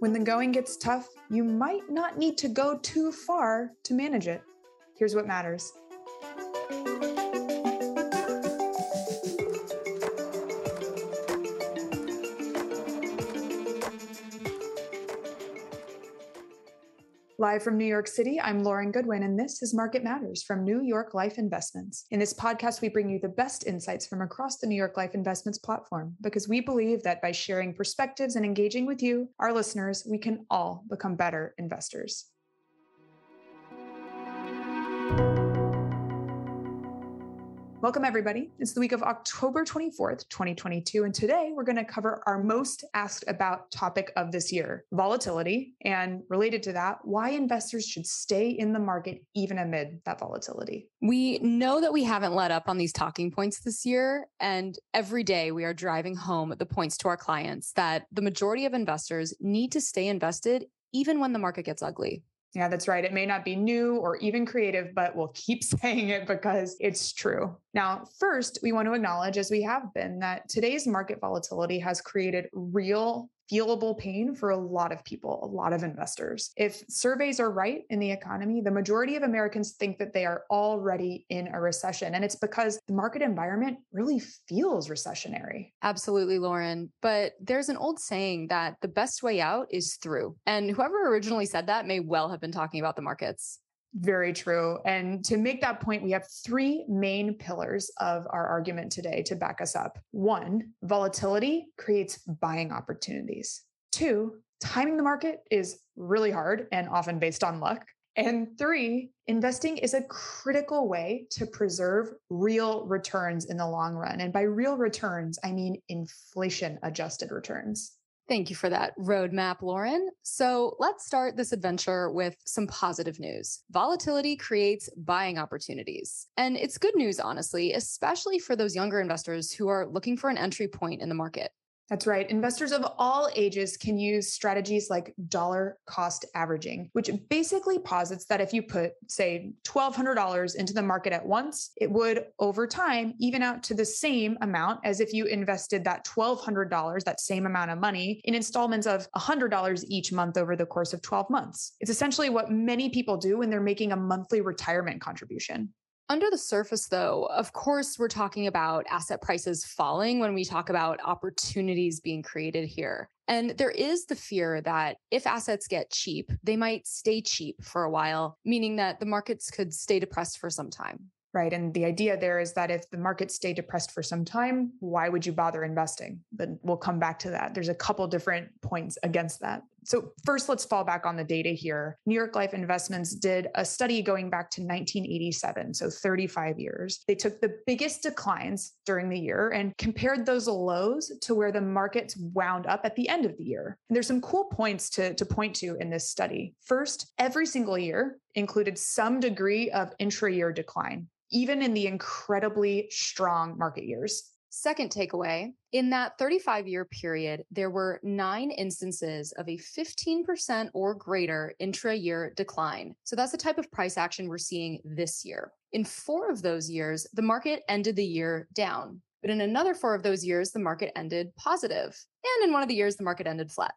When the going gets tough, you might not need to go too far to manage it. Here's what matters. Live from New York City, I'm Lauren Goodwin, and this is Market Matters from New York Life Investments. In this podcast, we bring you the best insights from across the New York Life Investments platform because we believe that by sharing perspectives and engaging with you, our listeners, we can all become better investors. Welcome, everybody. It's the week of October 24th, 2022. And today we're going to cover our most asked about topic of this year volatility. And related to that, why investors should stay in the market even amid that volatility. We know that we haven't let up on these talking points this year. And every day we are driving home the points to our clients that the majority of investors need to stay invested even when the market gets ugly. Yeah, that's right. It may not be new or even creative, but we'll keep saying it because it's true. Now, first, we want to acknowledge, as we have been, that today's market volatility has created real feelable pain for a lot of people, a lot of investors. If surveys are right in the economy, the majority of Americans think that they are already in a recession. And it's because the market environment really feels recessionary. Absolutely, Lauren. But there's an old saying that the best way out is through. And whoever originally said that may well have been talking about the markets. Very true. And to make that point, we have three main pillars of our argument today to back us up. One, volatility creates buying opportunities. Two, timing the market is really hard and often based on luck. And three, investing is a critical way to preserve real returns in the long run. And by real returns, I mean inflation adjusted returns. Thank you for that roadmap, Lauren. So let's start this adventure with some positive news. Volatility creates buying opportunities. And it's good news, honestly, especially for those younger investors who are looking for an entry point in the market. That's right. Investors of all ages can use strategies like dollar cost averaging, which basically posits that if you put, say, $1,200 into the market at once, it would over time even out to the same amount as if you invested that $1,200, that same amount of money, in installments of $100 each month over the course of 12 months. It's essentially what many people do when they're making a monthly retirement contribution. Under the surface, though, of course, we're talking about asset prices falling when we talk about opportunities being created here. And there is the fear that if assets get cheap, they might stay cheap for a while, meaning that the markets could stay depressed for some time. Right. And the idea there is that if the markets stay depressed for some time, why would you bother investing? But we'll come back to that. There's a couple different points against that. So, first, let's fall back on the data here. New York Life Investments did a study going back to 1987, so 35 years. They took the biggest declines during the year and compared those lows to where the markets wound up at the end of the year. And there's some cool points to, to point to in this study. First, every single year included some degree of intra year decline even in the incredibly strong market years. Second takeaway in that 35 year period, there were nine instances of a 15% or greater intra year decline. So that's the type of price action we're seeing this year. In four of those years, the market ended the year down. But in another four of those years, the market ended positive. And in one of the years, the market ended flat.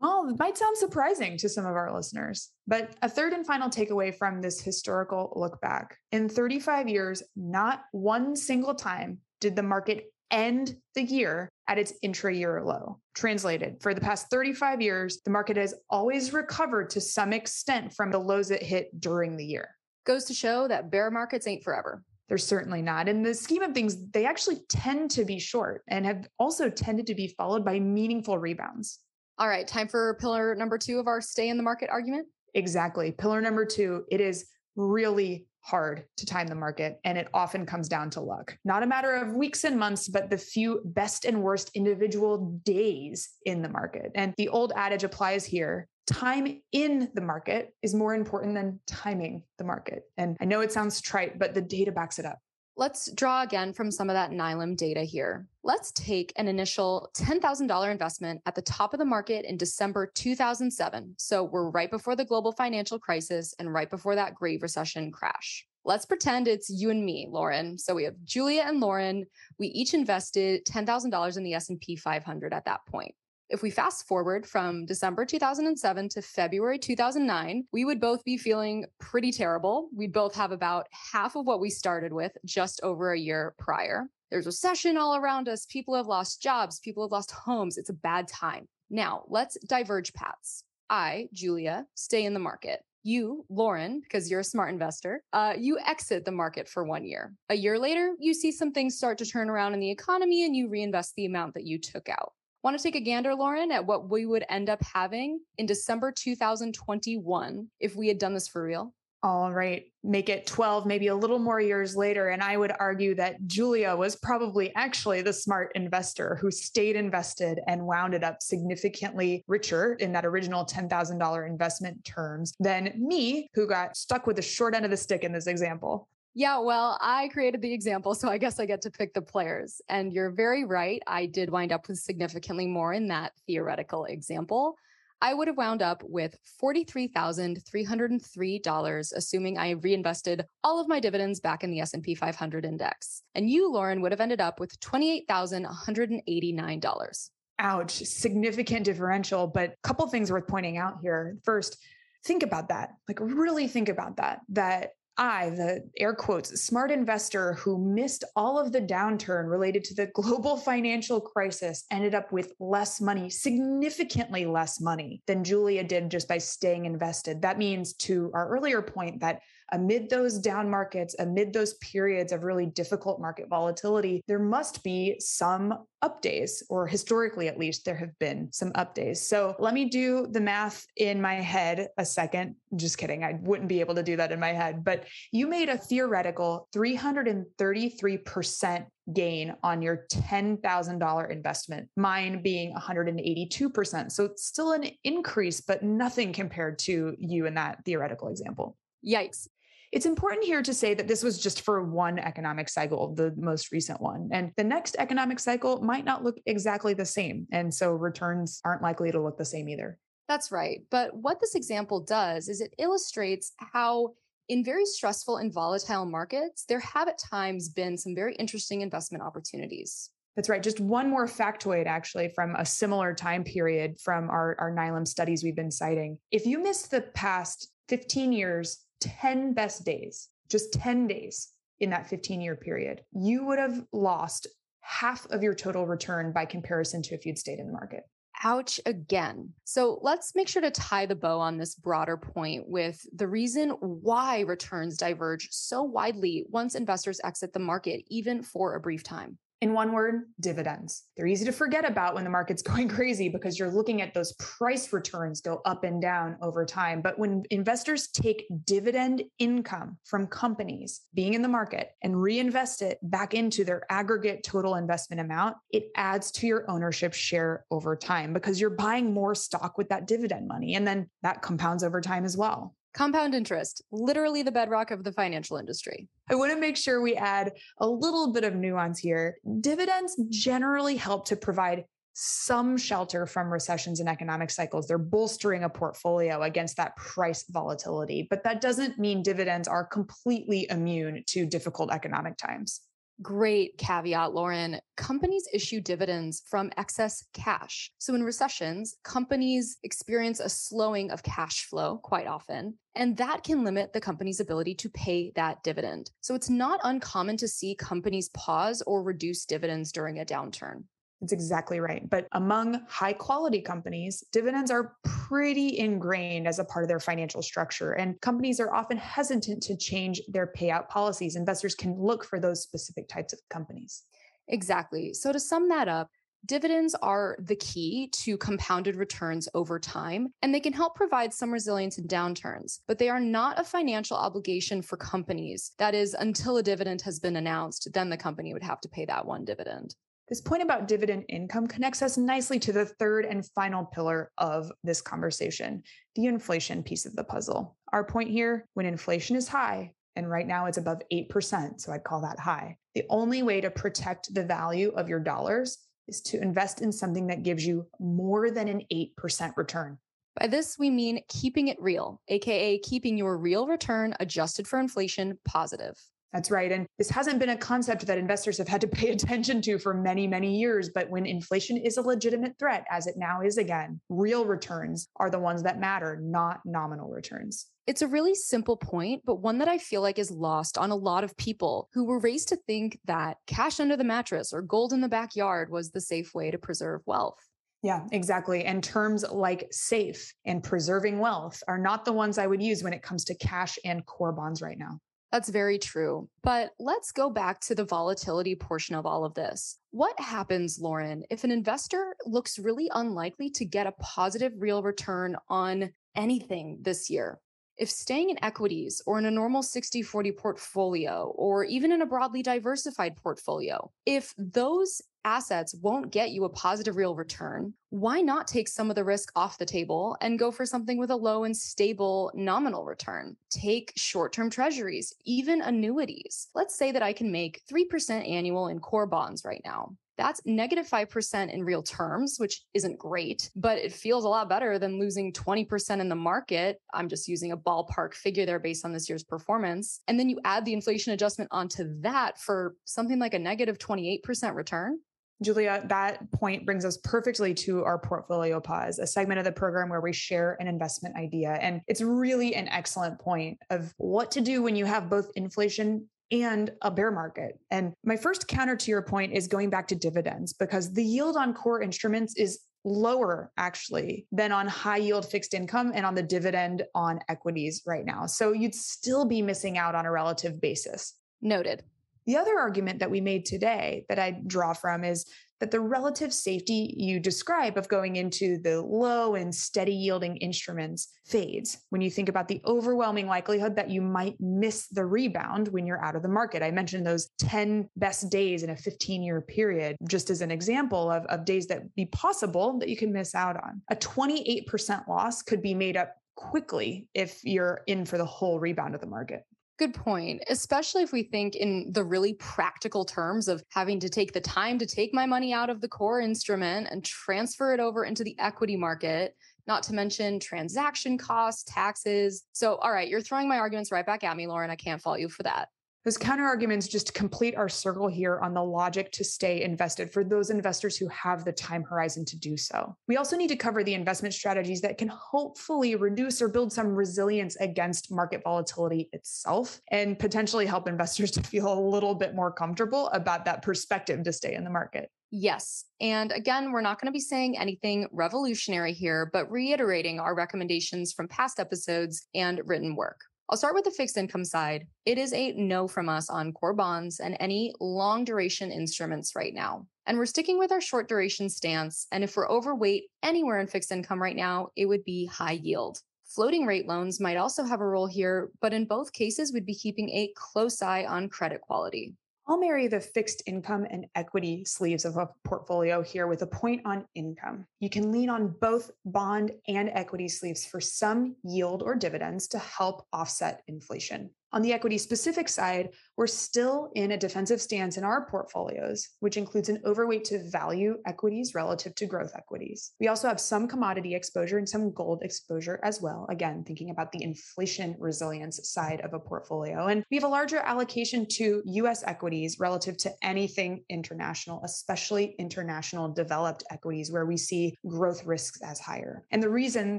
Well, it might sound surprising to some of our listeners, but a third and final takeaway from this historical look back in 35 years, not one single time did the market end the year at its intra year low. Translated, for the past 35 years, the market has always recovered to some extent from the lows it hit during the year. Goes to show that bear markets ain't forever. They're certainly not. In the scheme of things, they actually tend to be short and have also tended to be followed by meaningful rebounds. All right, time for pillar number two of our stay in the market argument. Exactly. Pillar number two it is really hard to time the market, and it often comes down to luck. Not a matter of weeks and months, but the few best and worst individual days in the market. And the old adage applies here time in the market is more important than timing the market. And I know it sounds trite, but the data backs it up. Let's draw again from some of that NYLIM data here. Let's take an initial $10,000 investment at the top of the market in December 2007. So we're right before the global financial crisis and right before that Great Recession crash. Let's pretend it's you and me, Lauren. So we have Julia and Lauren. We each invested $10,000 in the S&P 500 at that point. If we fast forward from December 2007 to February 2009, we would both be feeling pretty terrible. We'd both have about half of what we started with just over a year prior. There's recession all around us. People have lost jobs. People have lost homes. It's a bad time. Now, let's diverge paths. I, Julia, stay in the market. You, Lauren, because you're a smart investor, uh, you exit the market for one year. A year later, you see some things start to turn around in the economy and you reinvest the amount that you took out. Want to take a gander, Lauren, at what we would end up having in December 2021 if we had done this for real? all right, make it 12, maybe a little more years later. And I would argue that Julia was probably actually the smart investor who stayed invested and wound it up significantly richer in that original $10,000 investment terms than me, who got stuck with the short end of the stick in this example. Yeah, well, I created the example, so I guess I get to pick the players. And you're very right. I did wind up with significantly more in that theoretical example. I would have wound up with $43,303 assuming I reinvested all of my dividends back in the S&P 500 index. And you, Lauren, would have ended up with $28,189. Ouch, significant differential, but a couple things worth pointing out here. First, think about that. Like really think about that that I, the air quotes, smart investor who missed all of the downturn related to the global financial crisis, ended up with less money, significantly less money than Julia did just by staying invested. That means, to our earlier point, that amid those down markets, amid those periods of really difficult market volatility, there must be some up days, or historically at least, there have been some up days. So let me do the math in my head a second. Just kidding. I wouldn't be able to do that in my head, but you made a theoretical 333% gain on your $10,000 investment, mine being 182%. So it's still an increase, but nothing compared to you in that theoretical example. Yikes. It's important here to say that this was just for one economic cycle, the most recent one. And the next economic cycle might not look exactly the same. And so returns aren't likely to look the same either. That's right. But what this example does is it illustrates how in very stressful and volatile markets, there have at times been some very interesting investment opportunities. That's right. Just one more factoid, actually, from a similar time period from our, our studies we've been citing. If you miss the past 15 years 10 best days, just 10 days in that 15 year period, you would have lost half of your total return by comparison to if you'd stayed in the market. Ouch again. So let's make sure to tie the bow on this broader point with the reason why returns diverge so widely once investors exit the market, even for a brief time. In one word, dividends. They're easy to forget about when the market's going crazy because you're looking at those price returns go up and down over time. But when investors take dividend income from companies being in the market and reinvest it back into their aggregate total investment amount, it adds to your ownership share over time because you're buying more stock with that dividend money. And then that compounds over time as well. Compound interest, literally the bedrock of the financial industry. I want to make sure we add a little bit of nuance here. Dividends generally help to provide some shelter from recessions and economic cycles. They're bolstering a portfolio against that price volatility, but that doesn't mean dividends are completely immune to difficult economic times. Great caveat, Lauren. Companies issue dividends from excess cash. So, in recessions, companies experience a slowing of cash flow quite often, and that can limit the company's ability to pay that dividend. So, it's not uncommon to see companies pause or reduce dividends during a downturn. That's exactly right. But among high quality companies, dividends are pretty ingrained as a part of their financial structure. And companies are often hesitant to change their payout policies. Investors can look for those specific types of companies. Exactly. So, to sum that up, Dividends are the key to compounded returns over time, and they can help provide some resilience in downturns, but they are not a financial obligation for companies. That is, until a dividend has been announced, then the company would have to pay that one dividend. This point about dividend income connects us nicely to the third and final pillar of this conversation the inflation piece of the puzzle. Our point here when inflation is high, and right now it's above 8%, so I'd call that high, the only way to protect the value of your dollars is to invest in something that gives you more than an 8% return. By this, we mean keeping it real, AKA keeping your real return adjusted for inflation positive. That's right. And this hasn't been a concept that investors have had to pay attention to for many, many years. But when inflation is a legitimate threat, as it now is again, real returns are the ones that matter, not nominal returns. It's a really simple point, but one that I feel like is lost on a lot of people who were raised to think that cash under the mattress or gold in the backyard was the safe way to preserve wealth. Yeah, exactly. And terms like safe and preserving wealth are not the ones I would use when it comes to cash and core bonds right now. That's very true. But let's go back to the volatility portion of all of this. What happens, Lauren, if an investor looks really unlikely to get a positive real return on anything this year? If staying in equities or in a normal 60 40 portfolio or even in a broadly diversified portfolio, if those assets won't get you a positive real return, why not take some of the risk off the table and go for something with a low and stable nominal return? Take short term treasuries, even annuities. Let's say that I can make 3% annual in core bonds right now. That's negative 5% in real terms, which isn't great, but it feels a lot better than losing 20% in the market. I'm just using a ballpark figure there based on this year's performance. And then you add the inflation adjustment onto that for something like a negative 28% return. Julia, that point brings us perfectly to our portfolio pause, a segment of the program where we share an investment idea. And it's really an excellent point of what to do when you have both inflation and a bear market. And my first counter to your point is going back to dividends because the yield on core instruments is lower actually than on high yield fixed income and on the dividend on equities right now. So you'd still be missing out on a relative basis. Noted. The other argument that we made today that I draw from is that the relative safety you describe of going into the low and steady yielding instruments fades when you think about the overwhelming likelihood that you might miss the rebound when you're out of the market. I mentioned those 10 best days in a 15 year period, just as an example of, of days that be possible that you can miss out on. A 28% loss could be made up quickly if you're in for the whole rebound of the market. Good point, especially if we think in the really practical terms of having to take the time to take my money out of the core instrument and transfer it over into the equity market, not to mention transaction costs, taxes. So, all right, you're throwing my arguments right back at me, Lauren. I can't fault you for that. Those counter arguments just complete our circle here on the logic to stay invested for those investors who have the time horizon to do so. We also need to cover the investment strategies that can hopefully reduce or build some resilience against market volatility itself and potentially help investors to feel a little bit more comfortable about that perspective to stay in the market. Yes. And again, we're not going to be saying anything revolutionary here, but reiterating our recommendations from past episodes and written work. I'll start with the fixed income side. It is a no from us on core bonds and any long duration instruments right now. And we're sticking with our short duration stance. And if we're overweight anywhere in fixed income right now, it would be high yield. Floating rate loans might also have a role here, but in both cases, we'd be keeping a close eye on credit quality. I'll marry the fixed income and equity sleeves of a portfolio here with a point on income. You can lean on both bond and equity sleeves for some yield or dividends to help offset inflation. On the equity specific side, we're still in a defensive stance in our portfolios, which includes an overweight to value equities relative to growth equities. We also have some commodity exposure and some gold exposure as well. Again, thinking about the inflation resilience side of a portfolio. And we have a larger allocation to US equities relative to anything international, especially international developed equities where we see growth risks as higher. And the reason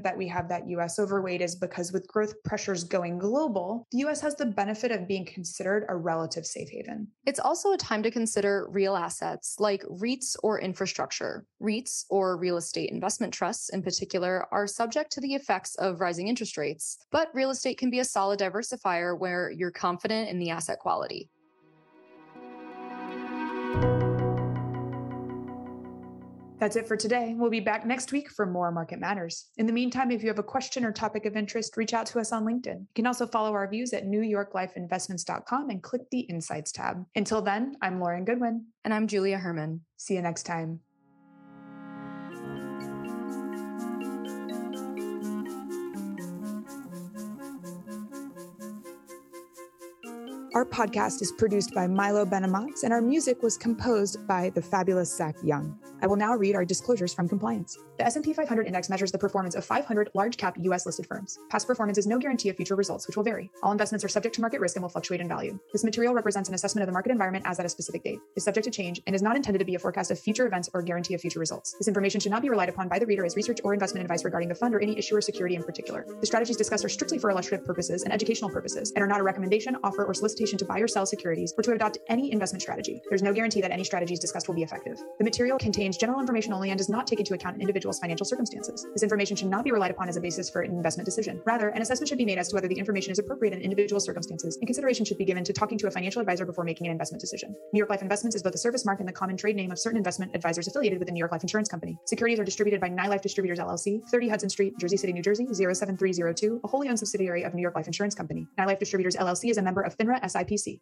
that we have that US overweight is because with growth pressures going global, the US has the benefit of being considered a relative safe haven. It's also a time to consider real assets like REITs or infrastructure. REITs or real estate investment trusts in particular are subject to the effects of rising interest rates, but real estate can be a solid diversifier where you're confident in the asset quality. That's it for today. We'll be back next week for more Market Matters. In the meantime, if you have a question or topic of interest, reach out to us on LinkedIn. You can also follow our views at newyorklifeinvestments.com and click the Insights tab. Until then, I'm Lauren Goodwin. And I'm Julia Herman. See you next time. Our podcast is produced by Milo Benamatz, and our music was composed by the fabulous Zach Young. I will now read our disclosures from compliance. The S&P 500 index measures the performance of 500 large cap US listed firms. Past performance is no guarantee of future results, which will vary. All investments are subject to market risk and will fluctuate in value. This material represents an assessment of the market environment as at a specific date, is subject to change, and is not intended to be a forecast of future events or guarantee of future results. This information should not be relied upon by the reader as research or investment advice regarding the fund or any issue or security in particular. The strategies discussed are strictly for illustrative purposes and educational purposes and are not a recommendation, offer, or solicitation to buy or sell securities or to adopt any investment strategy. There's no guarantee that any strategies discussed will be effective. The material contains general information only and does not take into account an individual's financial circumstances. This information should not be relied upon as a basis for an investment decision. Rather, an assessment should be made as to whether the information is appropriate in individual circumstances, and consideration should be given to talking to a financial advisor before making an investment decision. New York Life Investments is both a service mark and the common trade name of certain investment advisors affiliated with the New York Life Insurance Company. Securities are distributed by NyLife Distributors LLC, 30 Hudson Street, Jersey City, New Jersey 07302, a wholly owned subsidiary of New York Life Insurance Company. NyLife Distributors LLC is a member of FINRA SIPC.